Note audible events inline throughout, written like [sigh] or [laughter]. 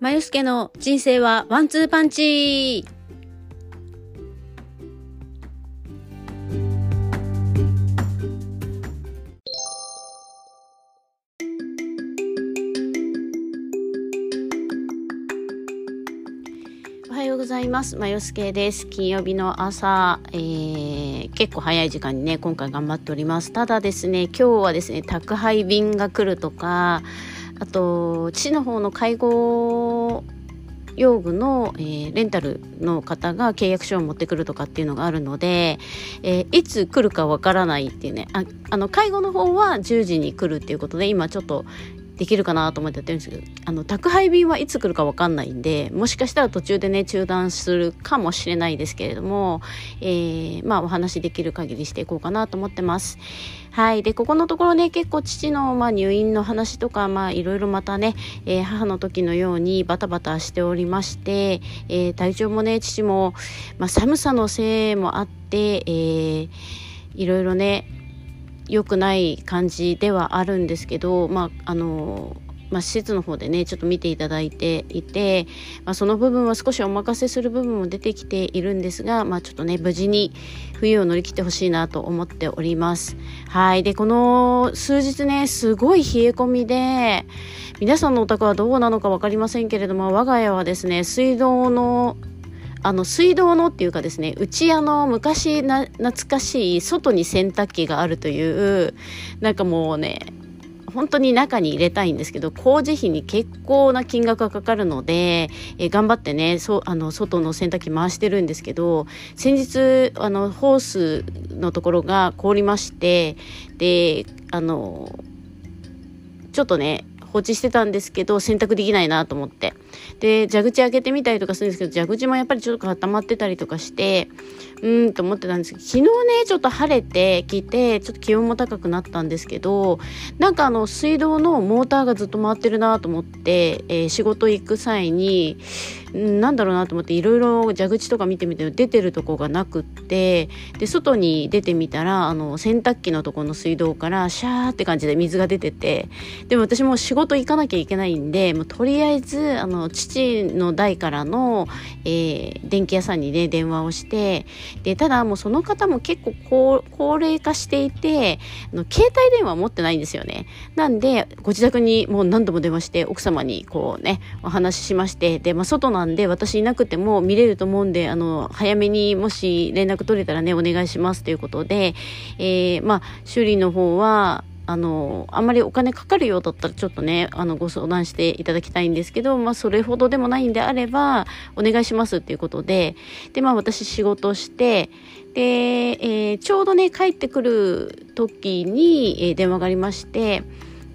まゆすけの人生はワンツーパンチおはようございます。まよすけです。金曜日の朝、えー、結構早い時間にね、今回頑張っております。ただですね、今日はですね、宅配便が来るとか、あと父の方の介護用具の、えー、レンタルの方が契約書を持ってくるとかっていうのがあるので、えー、いつ来るかわからないっていうね。ああの介護の方は10時に来るっていうことで今ちょっとできるかなと思ってやってるんですけどあの宅配便はいつ来るか分かんないんでもしかしたら途中でね中断するかもしれないですけれども、えー、まあお話できる限りしていこうかなと思ってます。はい。で、ここのところね、結構父の、まあ、入院の話とか、まあ、いろいろまたね、えー、母の時のようにバタバタしておりまして、えー、体調もね、父も、まあ、寒さのせいもあって、えー、いろいろね、良くない感じではあるんですけど、まあ、あのまあ、施設の方でねちょっと見ていただいていて、まあ、その部分は少しお任せする部分も出てきているんですが、まあ、ちょっとね無事に冬を乗り切ってほしいなと思っております。はい。でこの数日ねすごい冷え込みで皆さんのお宅はどうなのか分かりませんけれども我が家はですね水道のあの水道のっていうかですねうちあの昔な懐かしい外に洗濯機があるというなんかもうね本当に中に入れたいんですけど工事費に結構な金額がかかるので、え頑張ってねそあの外の洗濯機回してるんですけど先日あのホースのところが凍りましてであのちょっとね放置してたんですけど洗濯できないなと思って。で蛇口開けてみたりとかするんですけど蛇口もやっぱりちょっと固まってたりとかしてうんと思ってたんですけど昨日ねちょっと晴れてきてちょっと気温も高くなったんですけどなんかあの水道のモーターがずっと回ってるなと思って、えー、仕事行く際になんだろうなと思っていろいろ蛇口とか見てみて出てるとこがなくってで外に出てみたらあの洗濯機のとこの水道からシャーって感じで水が出ててでも私も仕事行かなきゃいけないんでもうとりあえずあの父の代からの、えー、電気屋さんにね電話をしてでただもうその方も結構高齢化していてあの携帯電話持ってないんですよね。なんでご自宅にもう何度も電話して奥様にこうねお話ししましてで、まあ、外なんで私いなくても見れると思うんであの早めにもし連絡取れたらねお願いしますということで、えー、まあ修理の方はあのあんまりお金かかるようだったらちょっとねあのご相談していただきたいんですけど、まあ、それほどでもないんであればお願いしますっていうことで。で、まあ、私仕事してで、えー、ちょうどね帰ってくる時に、えー、電話がありまして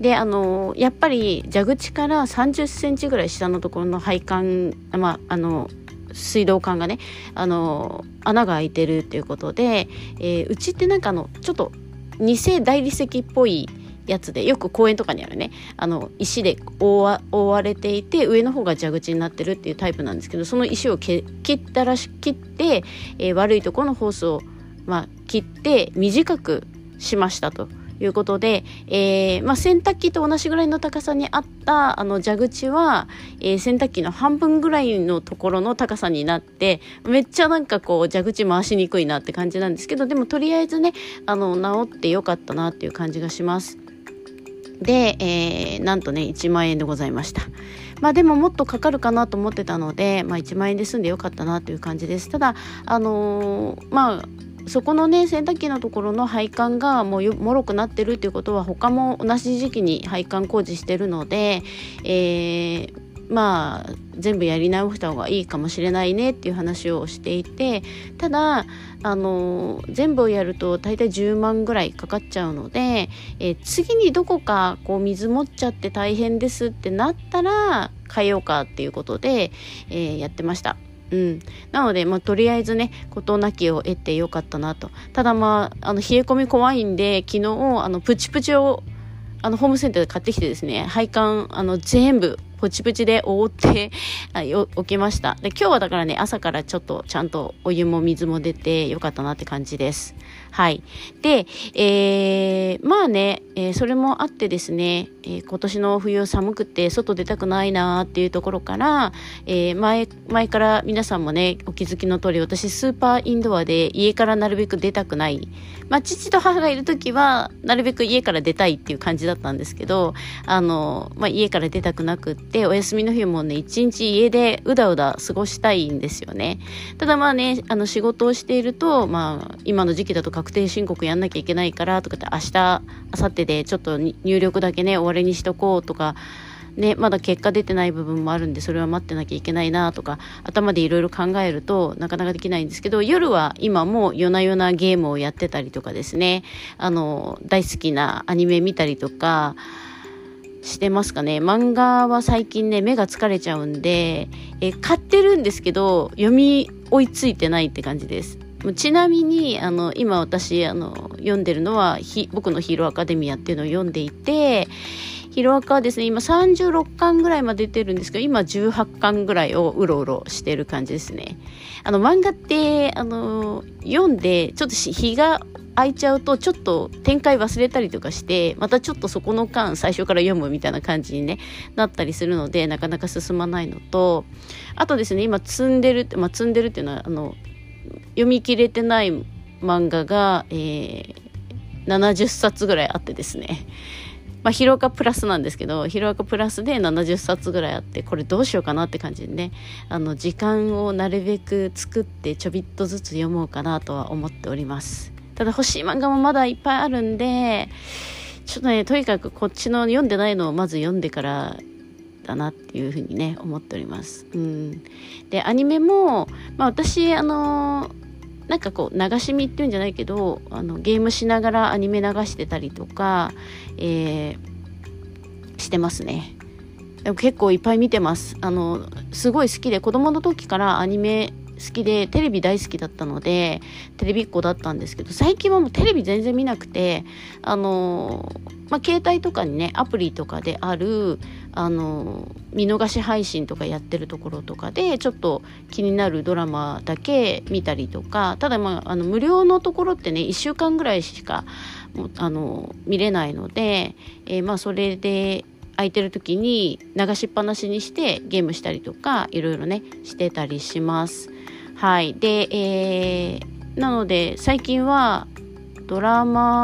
であのやっぱり蛇口から30センチぐらい下のところの配管、まあ、あの水道管がねあの穴が開いてるっていうことで、えー、うちってなんかあのちょっと偽大理石っぽいやつでよく公園とかにあるねあの石で覆われていて上の方が蛇口になってるっていうタイプなんですけどその石を切ったらし切って、えー、悪いところのホースを、まあ、切って短くしましたと。いうことで、えー、まあ、洗濯機と同じぐらいの高さにあったあの蛇口は、えー、洗濯機の半分ぐらいのところの高さになってめっちゃなんかこう蛇口回しにくいなって感じなんですけどでもとりあえずねあの治ってよかったなっていう感じがします。で、えー、なんとね1万円でございました。まあでももっとかかるかなと思ってたので、まあ、1万円で済んでよかったなという感じです。ただあのー、まあそこのね洗濯機のところの配管がもうもろくなってるっていうことは他も同じ時期に配管工事してるので、えー、まあ全部やり直した方がいいかもしれないねっていう話をしていてただあの全部をやると大体10万ぐらいかかっちゃうので、えー、次にどこかこう水持っちゃって大変ですってなったら変えようかっていうことで、えー、やってました。うん、なので、まあ、とりあえずね事なきを得てよかったなと。ただまああの冷え込み怖いんで昨日あのプチプチをあのホームセンターで買ってきてですね配管あの全部ポチプチで覆って [laughs] おきました。で今日はだからね朝からちょっとちゃんとお湯も水も出てよかったなって感じです。はい。で、えー、まあね、えー、それもあってですね、えー、今年の冬寒くて外出たくないなっていうところから、えー、前前から皆さんもねお気づきの通り私スーパーインドアで家からなるべく出たくない。まあ父と母がいる時はなるべく家から出たいっていう感じだったんですけどあの、まあ、家から出たくなくってお休みの日もね一日家でうだうだ過ごしたいんですよね。ただまあねあの仕事をしていると、まあ、今の時期だと確定申告やんなきゃいけないからとかって明日明後日でちょっと入力だけね終わりにしとこうとかね、まだ結果出てない部分もあるんでそれは待ってなきゃいけないなとか頭でいろいろ考えるとなかなかできないんですけど夜は今も夜な夜なゲームをやってたりとかですね。あの大好きなアニメ見たりとかしてますかね。漫画は最近ね目が疲れちゃうんでえ買ってるんですけど読み追いついてないって感じです。ちなみにあの今私あの読んでるのは「僕のヒーローアカデミア」っていうのを読んでいてヒロアカはですね今36巻ぐらいまで出てるんですけど今18巻ぐらいをうろうろしてる感じですね。あの漫画ってあの読んでちょっと日が空いちゃうとちょっと展開忘れたりとかしてまたちょっとそこの間最初から読むみたいな感じに、ね、なったりするのでなかなか進まないのとあとですね今積んでるって、まあ、積んでるっていうのはあの読み切れてない漫画が、えー、70冊ぐらいあってですねまあ、ヒロアカプラスなんですけど、ヒロアカプラスで70冊ぐらいあって、これどうしようかなって感じでね、あの、時間をなるべく作ってちょびっとずつ読もうかなとは思っております。ただ欲しい漫画もまだいっぱいあるんで、ちょっとね、とにかくこっちの読んでないのをまず読んでからだなっていうふうにね、思っております。うん。で、アニメも、まあ私、あのなんかこう流し見っていうんじゃないけどあのゲームしながらアニメ流してたりとか、えー、してますねでも結構いっぱい見てますあのすごい好きで子供の時からアニメ好きでテレビ大好きだったのでテレビっ子だったんですけど最近はもうテレビ全然見なくてあのまあ、携帯とかにねアプリとかであるあの見逃し配信とかやってるところとかでちょっと気になるドラマだけ見たりとかただまああの無料のところってね1週間ぐらいしかあの見れないので、えー、まあそれで空いてる時に流しっぱなしにしてゲームしたりとかいろいろねしてたりします。はい。で、えー、なので最近はドラマ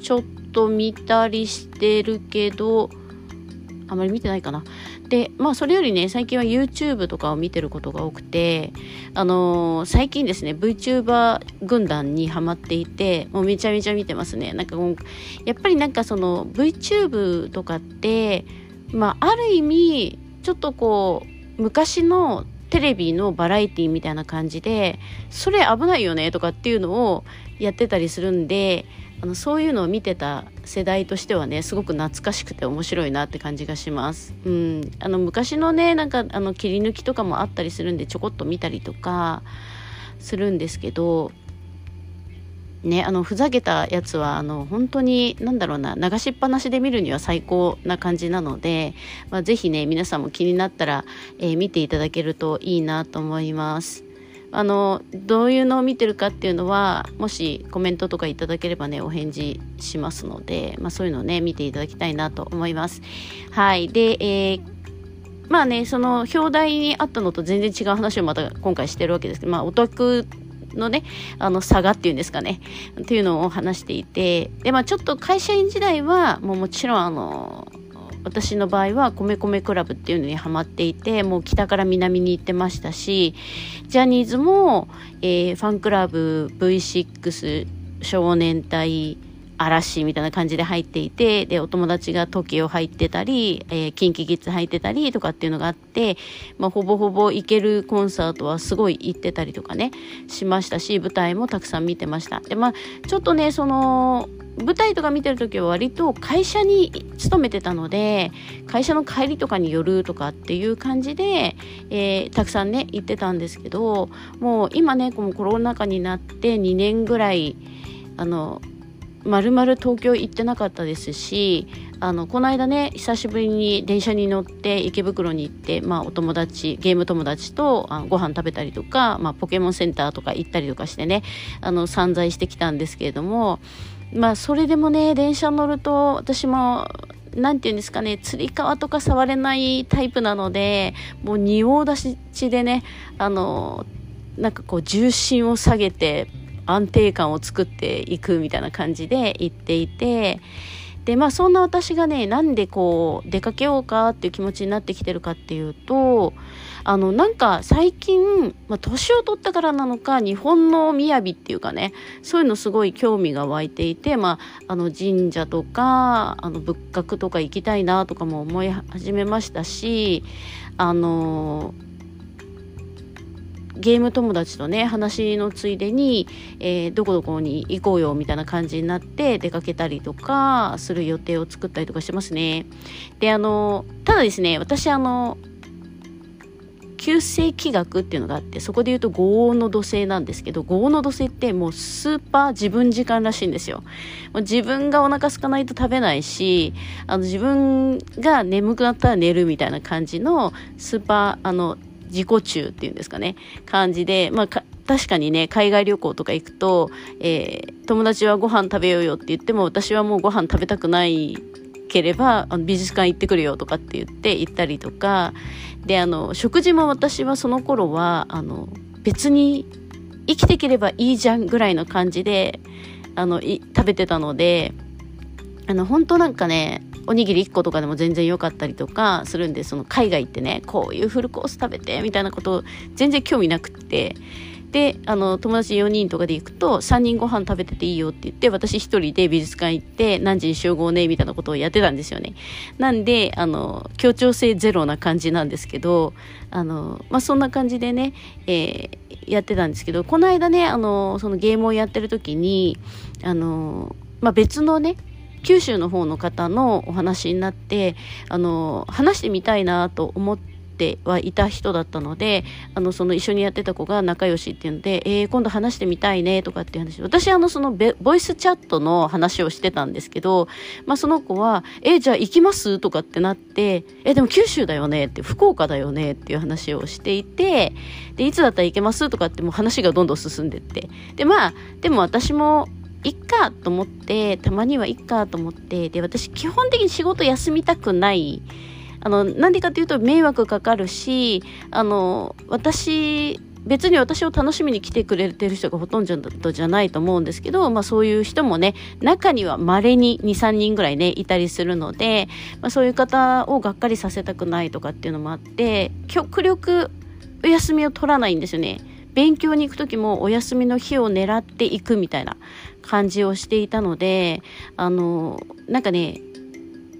ちょっと見たりしてるけどあまり見てないかな。でまあそれよりね最近は YouTube とかを見てることが多くてあのー、最近ですね VTuber 軍団にはまっていてもうめちゃめちゃ見てますねなんかもうやっぱりなんかその VTube とかってまあある意味ちょっとこう昔のテレビのバラエティみたいな感じでそれ危ないよねとかっていうのをやってたりするんであのそういうのを見てた世代としてはねすごく懐かしくて面白いなって感じがします。うん、あの昔のねなんかあの切り抜きとかもあったりするんでちょこっと見たりとかするんですけどね、あのふざけたやつはあの本当に何だろうな流しっぱなしで見るには最高な感じなので、まあ、ぜひね皆さんも気になったら、えー、見ていただけるといいなと思います。あのどういうのを見てるかっていうのはもしコメントとかいただければねお返事しますので、まあ、そういうのをね見ていただきたいなと思います。はいで、えーまあね、その表題にあったのと全然違う話をまた今回してるわけですけど、まあ、オタクのね、あの差がっていうんですかね、っていうのを話していて、で、まあちょっと会社員時代は、もうもちろんあの、私の場合は米米クラブっていうのにハマっていてもう北から南に行ってましたしジャニーズも、えー、ファンクラブ V6 少年隊嵐みたいな感じで入っていて、で、お友達が TOKIO 入ってたり、えー、キンキキッズ入ってたりとかっていうのがあって、まあ、ほぼほぼ行けるコンサートはすごい行ってたりとかね、しましたし、舞台もたくさん見てました。で、まあ、ちょっとね、その、舞台とか見てる時は割と会社に勤めてたので会社の帰りとかに寄るとかっていう感じで、えー、たくさんね行ってたんですけどもう今ねこのコロナ禍になって2年ぐらいあのまるまる東京行ってなかったですしあのこの間ね久しぶりに電車に乗って池袋に行って、まあ、お友達ゲーム友達とあご飯食べたりとか、まあ、ポケモンセンターとか行ったりとかしてねあの散財してきたんですけれどもまあそれでもね電車乗ると私も何て言うんですかね、つり革とか触れないタイプなので、もう仁王立ちでね、あの、なんかこう重心を下げて安定感を作っていくみたいな感じで行っていて、でまあそんな私がねなんでこう出かけようかっていう気持ちになってきてるかっていうとあのなんか最近、まあ、年を取ったからなのか日本の雅っていうかねそういうのすごい興味が湧いていて、まあ、あの神社とかあの仏閣とか行きたいなとかも思い始めましたしあのゲーム友達とね話のついでに、えー、どこどこに行こうよみたいな感じになって出かけたりとかする予定を作ったりとかしてますね。であのただですね私あの旧世紀学っていうのがあってそこで言うと五黄の土星なんですけど五黄の土星ってもうスーパー自分時間らしいんですよもう自分がお腹空かないと食べないしあの自分が眠くなったら寝るみたいな感じのスーパーあの自己中っていうんですかね、感じで、まあ、確かにね、海外旅行とか行くと、えー、友達はご飯食べようよって言っても、私はもうご飯食べたくないければ、あの美術館行ってくるよとかって言って行ったりとか、で、あの、食事も私はその頃は、あの、別に生きてければいいじゃんぐらいの感じで、あの、食べてたので、あの、本当なんかね、おにぎり1個とかでも全然良かったりとかするんでその海外行ってねこういうフルコース食べてみたいなこと全然興味なくって。であの友達4人とかで行くと3人ご飯食べてていいよって言って私1人で美術館行って何時に集合ねみたいなことをやってたんですよね。なんであの協調性ゼロな感じなんですけどあの、まあ、そんな感じでね、えー、やってたんですけどこの間ねあのそのゲームをやってる時にあの、まあ、別のね九州の方の方のお話になってあの話してみたいなと思ってはいた人だったのであのその一緒にやってた子が仲良しっていうので、えー、今度話してみたいねとかっていう話。私あのそのボイスチャットの話をしてたんですけど、まあ、その子は「えー、じゃあ行きます?」とかってなって「えー、でも九州だよね」って福岡だよね？っていう話をしていてでいつだったら行けます？とかってもう話がどんどん進んでって。でまあでも私もいっかと思ってたまにはいっかと思ってで私基本的に仕事休みたくないあのなんでかっていうと迷惑かかるしあの私別に私を楽しみに来てくれてる人がほとんどじゃないと思うんですけど、まあ、そういう人もね中には稀に23人ぐらいねいたりするので、まあ、そういう方をがっかりさせたくないとかっていうのもあって極力お休みを取らないんですよね。勉強に行く時もお休みの日を狙っていくみたいな感じをしていたのであのなんかね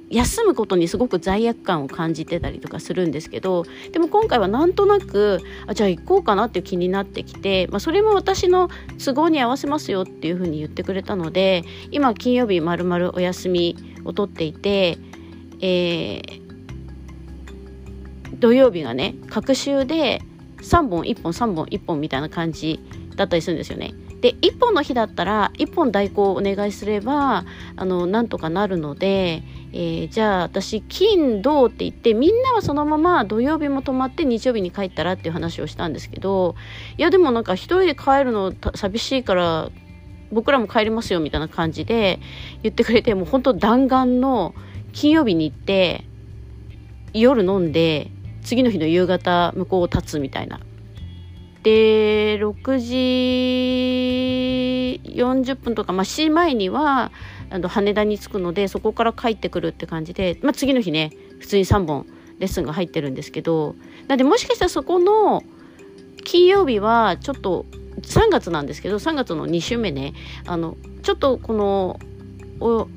休むことにすごく罪悪感を感じてたりとかするんですけどでも今回はなんとなくあじゃあ行こうかなっていう気になってきて、まあ、それも私の都合に合わせますよっていうふうに言ってくれたので今金曜日まるまるお休みを取っていて、えー、土曜日がね隔週で3本1本3本1本みたいな感じだったりするんですよね。で1本の日だったら1本代行お願いすればあのなんとかなるので、えー、じゃあ私金土って言ってみんなはそのまま土曜日も泊まって日曜日に帰ったらっていう話をしたんですけどいやでもなんか1人で帰るの寂しいから僕らも帰りますよみたいな感じで言ってくれてもう本当弾丸の金曜日に行って夜飲んで次の日の夕方向こうを立つみたいな。で6時40分とか、まあ、7時前にはあの羽田に着くのでそこから帰ってくるって感じで、まあ、次の日ね普通に3本レッスンが入ってるんですけどなんでもしかしたらそこの金曜日はちょっと3月なんですけど3月の2週目ねあのちょっとこの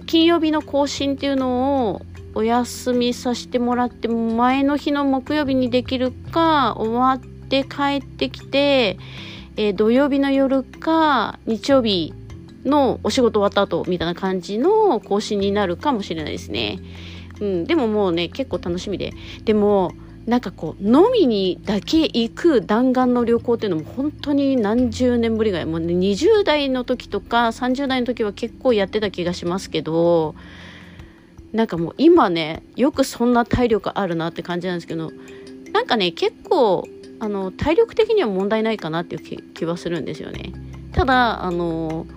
金曜日の更新っていうのをお休みさせてもらって前の日の木曜日にできるか終わって帰ってきて、えー、土曜日の夜か日曜日のお仕事終わった後みたいな感じの更新になるかもしれないですね。うん、でももうね結構楽しみででもなんかこう飲みにだけ行く弾丸の旅行っていうのも本当に何十年ぶりぐらいもう、ね、20代の時とか30代の時は結構やってた気がしますけどなんかもう今ねよくそんな体力あるなって感じなんですけどなんかね結構あの体力的には問題ないかなっていう気はするんですよね。ただあの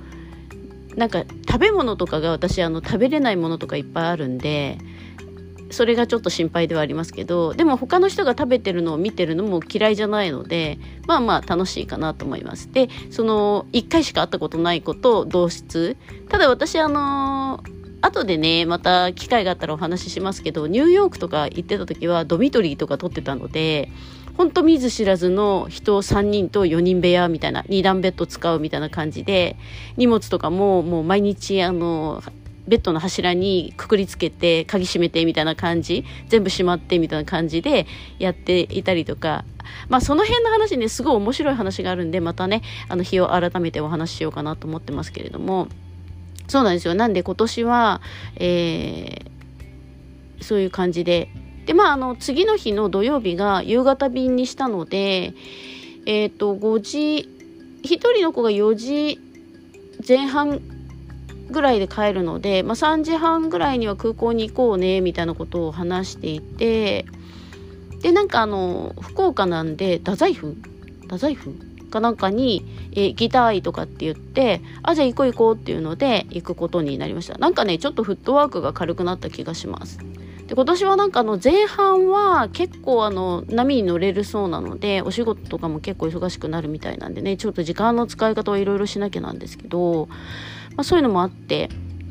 なんか食べ物とかが私あの食べれないものとかいっぱいあるんでそれがちょっと心配ではありますけどでも他の人が食べてるのを見てるのも嫌いじゃないのでまあまあ楽しいかなと思いますでその1回しか会ったことない子と同室ただ私あの後でねまた機会があったらお話ししますけどニューヨークとか行ってた時はドミトリーとか取ってたのでほんと見ず知らずの人を3人と4人部屋みたいな2段ベッド使うみたいな感じで荷物とかももう毎日あのベッドの柱にくくりつけて鍵閉めてみたいな感じ全部閉まってみたいな感じでやっていたりとか。まあその辺の話ねすごい面白い話があるんでまたねあの日を改めてお話ししようかなと思ってますけれども。そうなんですよ。なんで今年は、えー、そういう感じででまああの次の日の土曜日が夕方便にしたのでえっ、ー、と5時1人の子が4時前半ぐらいで帰るので、まあ、3時半ぐらいには空港に行こうねみたいなことを話していてでなんかあの福岡なんで太宰府？太宰府？かなんかに、えー、ギターとかって言ってあじゃあ行こう行こうっていうので行くことになりました。なんかねちょっとフットワークが軽くなった気がします。で今年はなんかあの前半は結構あの波に乗れるそうなのでお仕事とかも結構忙しくなるみたいなんでねちょっと時間の使い方はいろいろしなきゃなんですけどまあ、そういうのもあって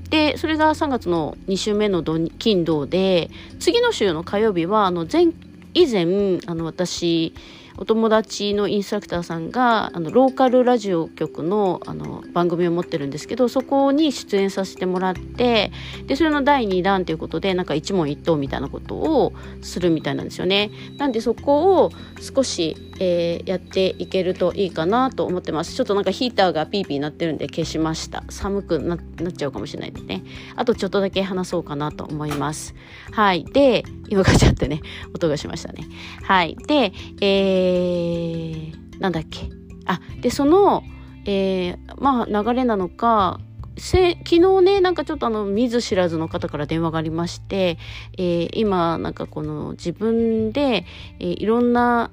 でそれが3月の2週目の金土で次の週の火曜日はあの前以前あの私お友達のインストラクターさんがあのローカルラジオ局のあの番組を持ってるんですけどそこに出演させてもらってでそれの第2弾ということでなんか一問一答みたいなことをするみたいなんですよね。なんでそこを少し、えー、やっていけるといいかなと思ってます。ちょっとなんかヒーターがピーピーなってるんで消しました。寒くなっちゃうかもしれないんでね。あとちょっとだけ話そうかなと思います。はい。で、今ガチャってね、音がしましたね。はい。で、えー、なんだっけ。あ、で、その、えー、まあ流れなのか、昨日ねなんかちょっとあの見ず知らずの方から電話がありまして、えー、今なんかこの自分で、えー、いろんな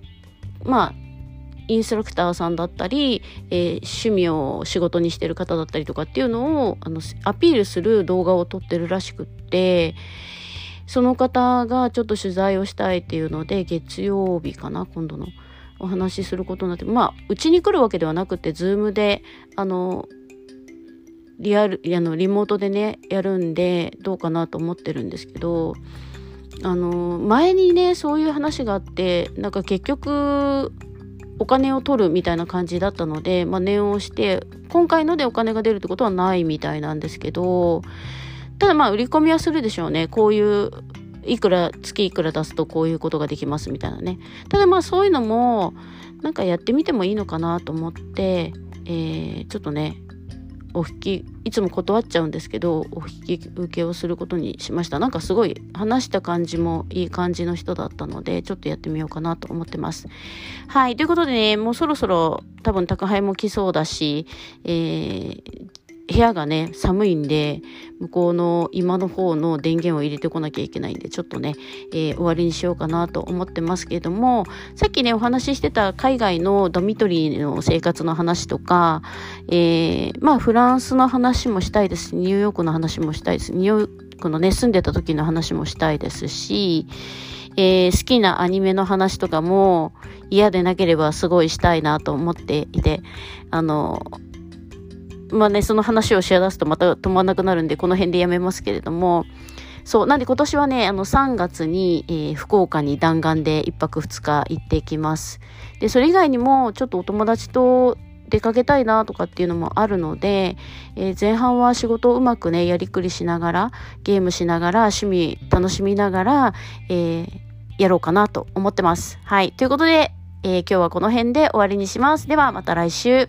まあインストラクターさんだったり、えー、趣味を仕事にしてる方だったりとかっていうのをあのアピールする動画を撮ってるらしくってその方がちょっと取材をしたいっていうので月曜日かな今度のお話しすることになってまあうちに来るわけではなくてズームであのリアルあのリモートでねやるんでどうかなと思ってるんですけどあの前にねそういう話があってなんか結局お金を取るみたいな感じだったので、まあ、念を押して今回のでお金が出るってことはないみたいなんですけどただまあ売り込みはするでしょうね。こういういくら月いくら出すとこういうことができますみたいなね。ただまあそういうのもなんかやってみてもいいのかなと思って、えー、ちょっとねお引きいつも断っちゃうんですけどお引き受けをすることにしました。なんかすごい話した感じもいい感じの人だったのでちょっとやってみようかなと思ってます。はいということでねもうそろそろ多分宅配も来そうだし、えー、部屋がね、寒いんで、向こうの今の方の電源を入れてこなきゃいけないんで、ちょっとね、えー、終わりにしようかなと思ってますけれども、さっきね、お話ししてた海外のドミトリーの生活の話とか、えー、まあ、フランスの話もしたいですニューヨークの話もしたいです。ニューヨークのね、住んでた時の話もしたいですし、えー、好きなアニメの話とかも嫌でなければすごいしたいなと思っていて、あの、まあね、その話をし出すとまた止まらなくなるんで、この辺でやめますけれども、そう、なんで今年はね、あの3月に、えー、福岡に弾丸で1泊2日行ってきます。で、それ以外にもちょっとお友達と出かけたいなとかっていうのもあるので、えー、前半は仕事をうまくね、やりくりしながら、ゲームしながら、趣味楽しみながら、えー、やろうかなと思ってます。はい。ということで、えー、今日はこの辺で終わりにします。ではまた来週。